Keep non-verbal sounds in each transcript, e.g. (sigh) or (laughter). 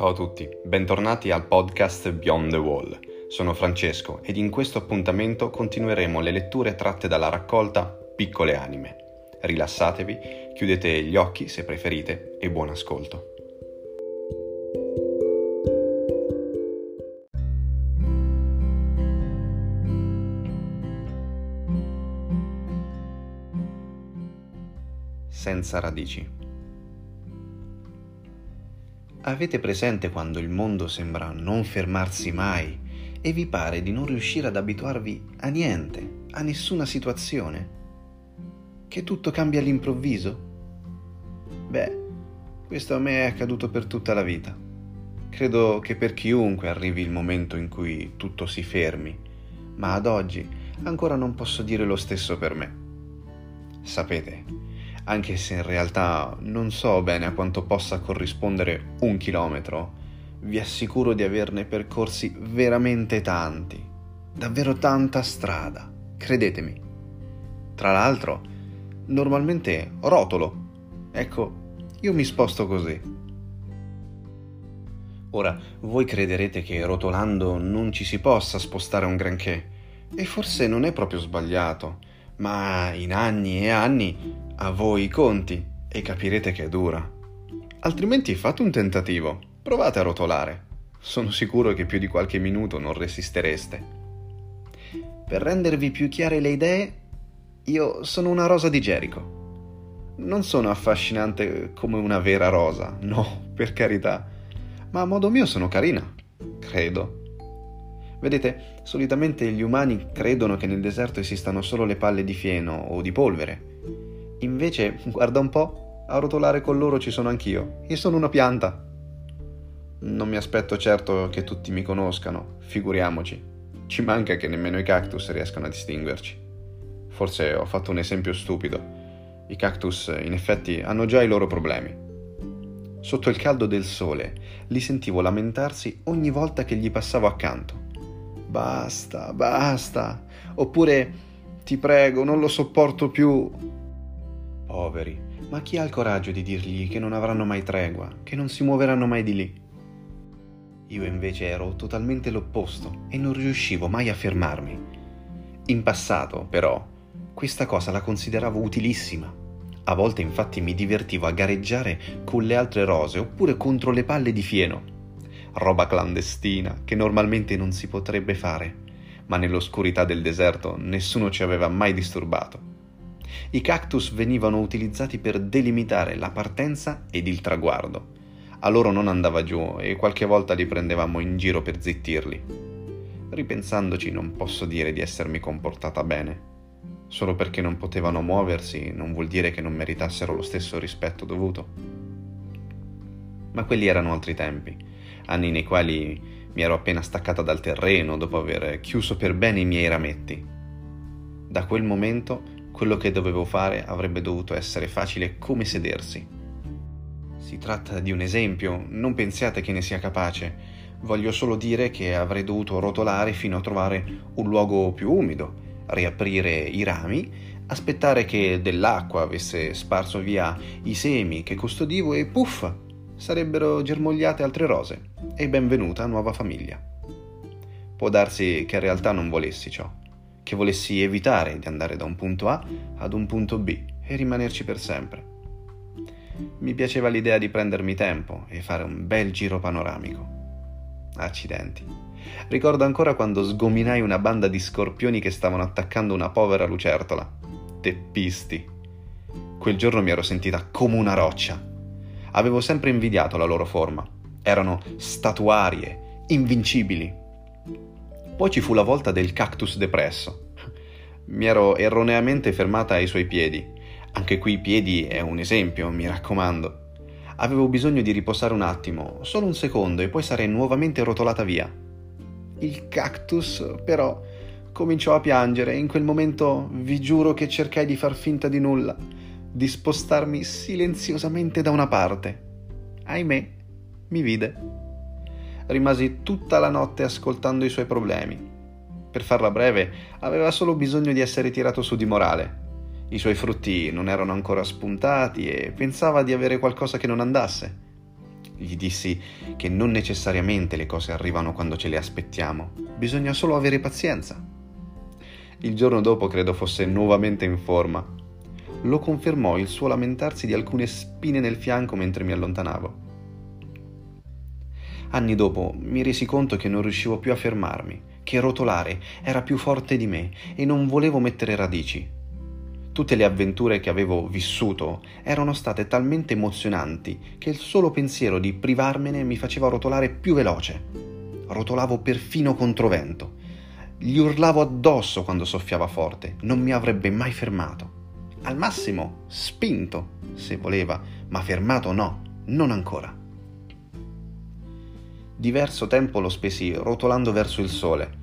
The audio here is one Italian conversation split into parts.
Ciao a tutti, bentornati al podcast Beyond the Wall. Sono Francesco ed in questo appuntamento continueremo le letture tratte dalla raccolta Piccole Anime. Rilassatevi, chiudete gli occhi se preferite e buon ascolto. Senza radici. Avete presente quando il mondo sembra non fermarsi mai e vi pare di non riuscire ad abituarvi a niente, a nessuna situazione? Che tutto cambia all'improvviso? Beh, questo a me è accaduto per tutta la vita. Credo che per chiunque arrivi il momento in cui tutto si fermi, ma ad oggi ancora non posso dire lo stesso per me. Sapete, anche se in realtà non so bene a quanto possa corrispondere un chilometro, vi assicuro di averne percorsi veramente tanti, davvero tanta strada, credetemi. Tra l'altro, normalmente rotolo. Ecco, io mi sposto così. Ora, voi crederete che rotolando non ci si possa spostare un granché, e forse non è proprio sbagliato, ma in anni e anni a voi i conti e capirete che è dura. Altrimenti fate un tentativo, provate a rotolare. Sono sicuro che più di qualche minuto non resistereste. Per rendervi più chiare le idee, io sono una rosa di Gerico. Non sono affascinante come una vera rosa, no, per carità, ma a modo mio sono carina, credo. Vedete, solitamente gli umani credono che nel deserto esistano solo le palle di fieno o di polvere, Invece, guarda un po', a rotolare con loro ci sono anch'io. Io sono una pianta. Non mi aspetto certo che tutti mi conoscano, figuriamoci. Ci manca che nemmeno i cactus riescano a distinguerci. Forse ho fatto un esempio stupido. I cactus, in effetti, hanno già i loro problemi. Sotto il caldo del sole li sentivo lamentarsi ogni volta che gli passavo accanto. Basta, basta. Oppure, ti prego, non lo sopporto più. Poveri, ma chi ha il coraggio di dirgli che non avranno mai tregua, che non si muoveranno mai di lì? Io invece ero totalmente l'opposto e non riuscivo mai a fermarmi. In passato, però, questa cosa la consideravo utilissima. A volte infatti mi divertivo a gareggiare con le altre rose oppure contro le palle di fieno. Roba clandestina che normalmente non si potrebbe fare, ma nell'oscurità del deserto nessuno ci aveva mai disturbato. I cactus venivano utilizzati per delimitare la partenza ed il traguardo. A loro non andava giù e qualche volta li prendevamo in giro per zittirli. Ripensandoci non posso dire di essermi comportata bene. Solo perché non potevano muoversi non vuol dire che non meritassero lo stesso rispetto dovuto. Ma quelli erano altri tempi, anni nei quali mi ero appena staccata dal terreno dopo aver chiuso per bene i miei rametti. Da quel momento quello che dovevo fare avrebbe dovuto essere facile come sedersi. Si tratta di un esempio, non pensiate che ne sia capace. Voglio solo dire che avrei dovuto rotolare fino a trovare un luogo più umido, riaprire i rami, aspettare che dell'acqua avesse sparso via i semi che custodivo e puff, sarebbero germogliate altre rose e benvenuta nuova famiglia. Può darsi che in realtà non volessi ciò che volessi evitare di andare da un punto A ad un punto B e rimanerci per sempre. Mi piaceva l'idea di prendermi tempo e fare un bel giro panoramico. Accidenti. Ricordo ancora quando sgominai una banda di scorpioni che stavano attaccando una povera lucertola. Teppisti. Quel giorno mi ero sentita come una roccia. Avevo sempre invidiato la loro forma. Erano statuarie, invincibili. Poi ci fu la volta del cactus depresso. Mi ero erroneamente fermata ai suoi piedi. Anche qui piedi è un esempio, mi raccomando. Avevo bisogno di riposare un attimo, solo un secondo, e poi sarei nuovamente rotolata via. Il cactus, però, cominciò a piangere e in quel momento vi giuro che cercai di far finta di nulla, di spostarmi silenziosamente da una parte. Ahimè, mi vide rimasi tutta la notte ascoltando i suoi problemi. Per farla breve, aveva solo bisogno di essere tirato su di morale. I suoi frutti non erano ancora spuntati e pensava di avere qualcosa che non andasse. Gli dissi che non necessariamente le cose arrivano quando ce le aspettiamo, bisogna solo avere pazienza. Il giorno dopo credo fosse nuovamente in forma. Lo confermò il suo lamentarsi di alcune spine nel fianco mentre mi allontanavo. Anni dopo mi resi conto che non riuscivo più a fermarmi, che rotolare era più forte di me e non volevo mettere radici. Tutte le avventure che avevo vissuto erano state talmente emozionanti che il solo pensiero di privarmene mi faceva rotolare più veloce. Rotolavo perfino controvento. Gli urlavo addosso quando soffiava forte, non mi avrebbe mai fermato. Al massimo spinto, se voleva, ma fermato no, non ancora. Diverso tempo lo spesi rotolando verso il sole,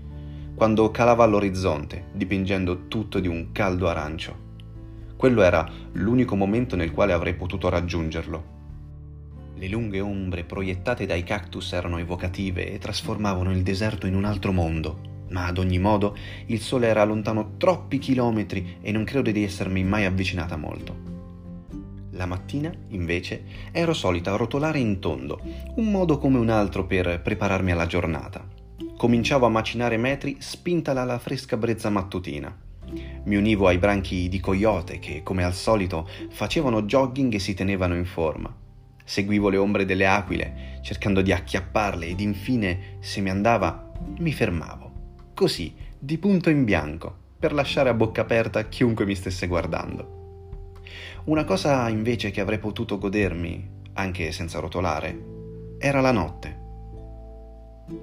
quando calava all'orizzonte, dipingendo tutto di un caldo arancio. Quello era l'unico momento nel quale avrei potuto raggiungerlo. Le lunghe ombre proiettate dai cactus erano evocative e trasformavano il deserto in un altro mondo, ma ad ogni modo il sole era lontano troppi chilometri e non credo di essermi mai avvicinata molto. La mattina, invece, ero solita rotolare in tondo, un modo come un altro per prepararmi alla giornata. Cominciavo a macinare metri spinta dalla fresca brezza mattutina. Mi univo ai branchi di coyote che, come al solito, facevano jogging e si tenevano in forma. Seguivo le ombre delle aquile, cercando di acchiapparle ed infine, se mi andava, mi fermavo. Così, di punto in bianco, per lasciare a bocca aperta chiunque mi stesse guardando. Una cosa invece che avrei potuto godermi, anche senza rotolare, era la notte.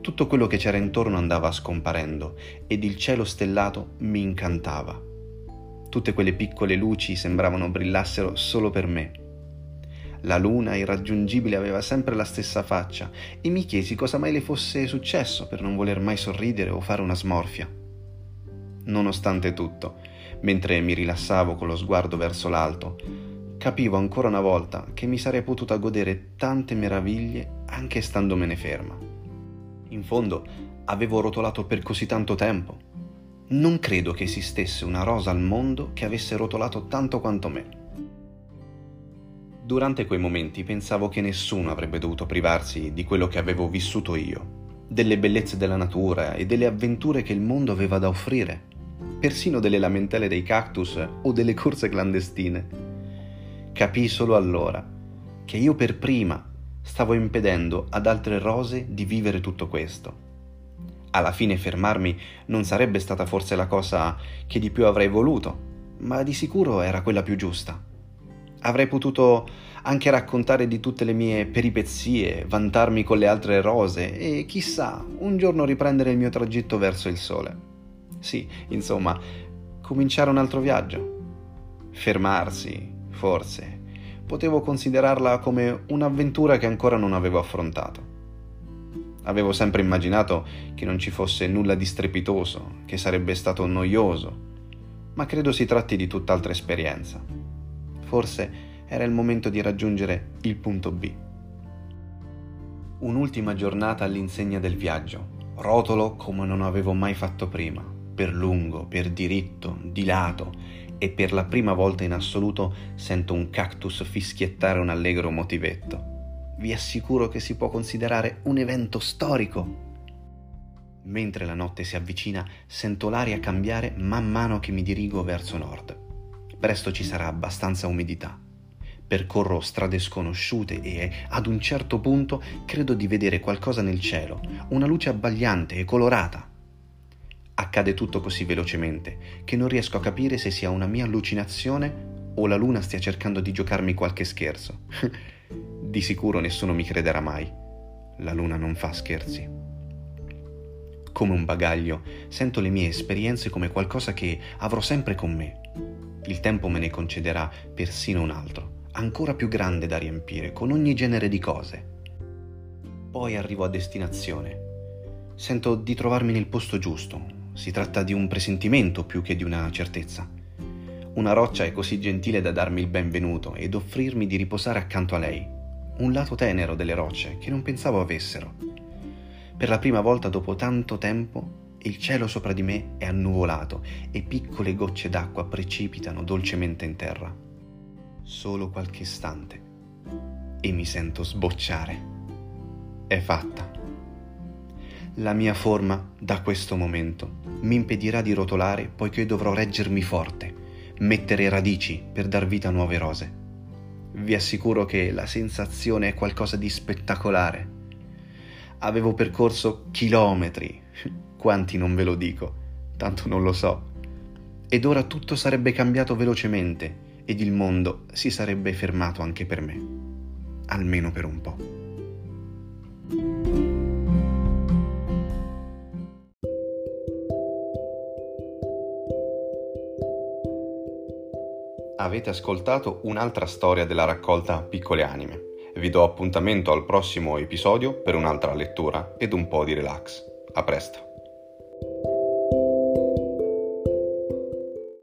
Tutto quello che c'era intorno andava scomparendo ed il cielo stellato mi incantava. Tutte quelle piccole luci sembravano brillassero solo per me. La luna irraggiungibile aveva sempre la stessa faccia e mi chiesi cosa mai le fosse successo per non voler mai sorridere o fare una smorfia. Nonostante tutto, mentre mi rilassavo con lo sguardo verso l'alto, capivo ancora una volta che mi sarei potuta godere tante meraviglie anche standomene ferma. In fondo, avevo rotolato per così tanto tempo. Non credo che esistesse una rosa al mondo che avesse rotolato tanto quanto me. Durante quei momenti pensavo che nessuno avrebbe dovuto privarsi di quello che avevo vissuto io, delle bellezze della natura e delle avventure che il mondo aveva da offrire persino delle lamentele dei cactus o delle corse clandestine. Capii solo allora che io per prima stavo impedendo ad altre rose di vivere tutto questo. Alla fine fermarmi non sarebbe stata forse la cosa che di più avrei voluto, ma di sicuro era quella più giusta. Avrei potuto anche raccontare di tutte le mie peripezie, vantarmi con le altre rose e chissà, un giorno riprendere il mio tragitto verso il sole. Sì, insomma, cominciare un altro viaggio. Fermarsi, forse. Potevo considerarla come un'avventura che ancora non avevo affrontato. Avevo sempre immaginato che non ci fosse nulla di strepitoso, che sarebbe stato noioso, ma credo si tratti di tutt'altra esperienza. Forse era il momento di raggiungere il punto B. Un'ultima giornata all'insegna del viaggio, rotolo come non avevo mai fatto prima per lungo, per diritto, di lato e per la prima volta in assoluto sento un cactus fischiettare un allegro motivetto. Vi assicuro che si può considerare un evento storico. Mentre la notte si avvicina, sento l'aria cambiare man mano che mi dirigo verso nord. Presto ci sarà abbastanza umidità. Percorro strade sconosciute e ad un certo punto credo di vedere qualcosa nel cielo, una luce abbagliante e colorata Accade tutto così velocemente che non riesco a capire se sia una mia allucinazione o la luna stia cercando di giocarmi qualche scherzo. (laughs) di sicuro nessuno mi crederà mai. La luna non fa scherzi. Come un bagaglio, sento le mie esperienze come qualcosa che avrò sempre con me. Il tempo me ne concederà persino un altro, ancora più grande da riempire, con ogni genere di cose. Poi arrivo a destinazione. Sento di trovarmi nel posto giusto, si tratta di un presentimento più che di una certezza. Una roccia è così gentile da darmi il benvenuto ed offrirmi di riposare accanto a lei. Un lato tenero delle rocce che non pensavo avessero. Per la prima volta dopo tanto tempo il cielo sopra di me è annuvolato e piccole gocce d'acqua precipitano dolcemente in terra. Solo qualche istante e mi sento sbocciare. è fatta. La mia forma, da questo momento, mi impedirà di rotolare poiché dovrò reggermi forte, mettere radici per dar vita a nuove rose. Vi assicuro che la sensazione è qualcosa di spettacolare. Avevo percorso chilometri, quanti non ve lo dico, tanto non lo so. Ed ora tutto sarebbe cambiato velocemente ed il mondo si sarebbe fermato anche per me, almeno per un po'. Avete ascoltato un'altra storia della raccolta Piccole Anime. Vi do appuntamento al prossimo episodio per un'altra lettura ed un po' di relax. A presto.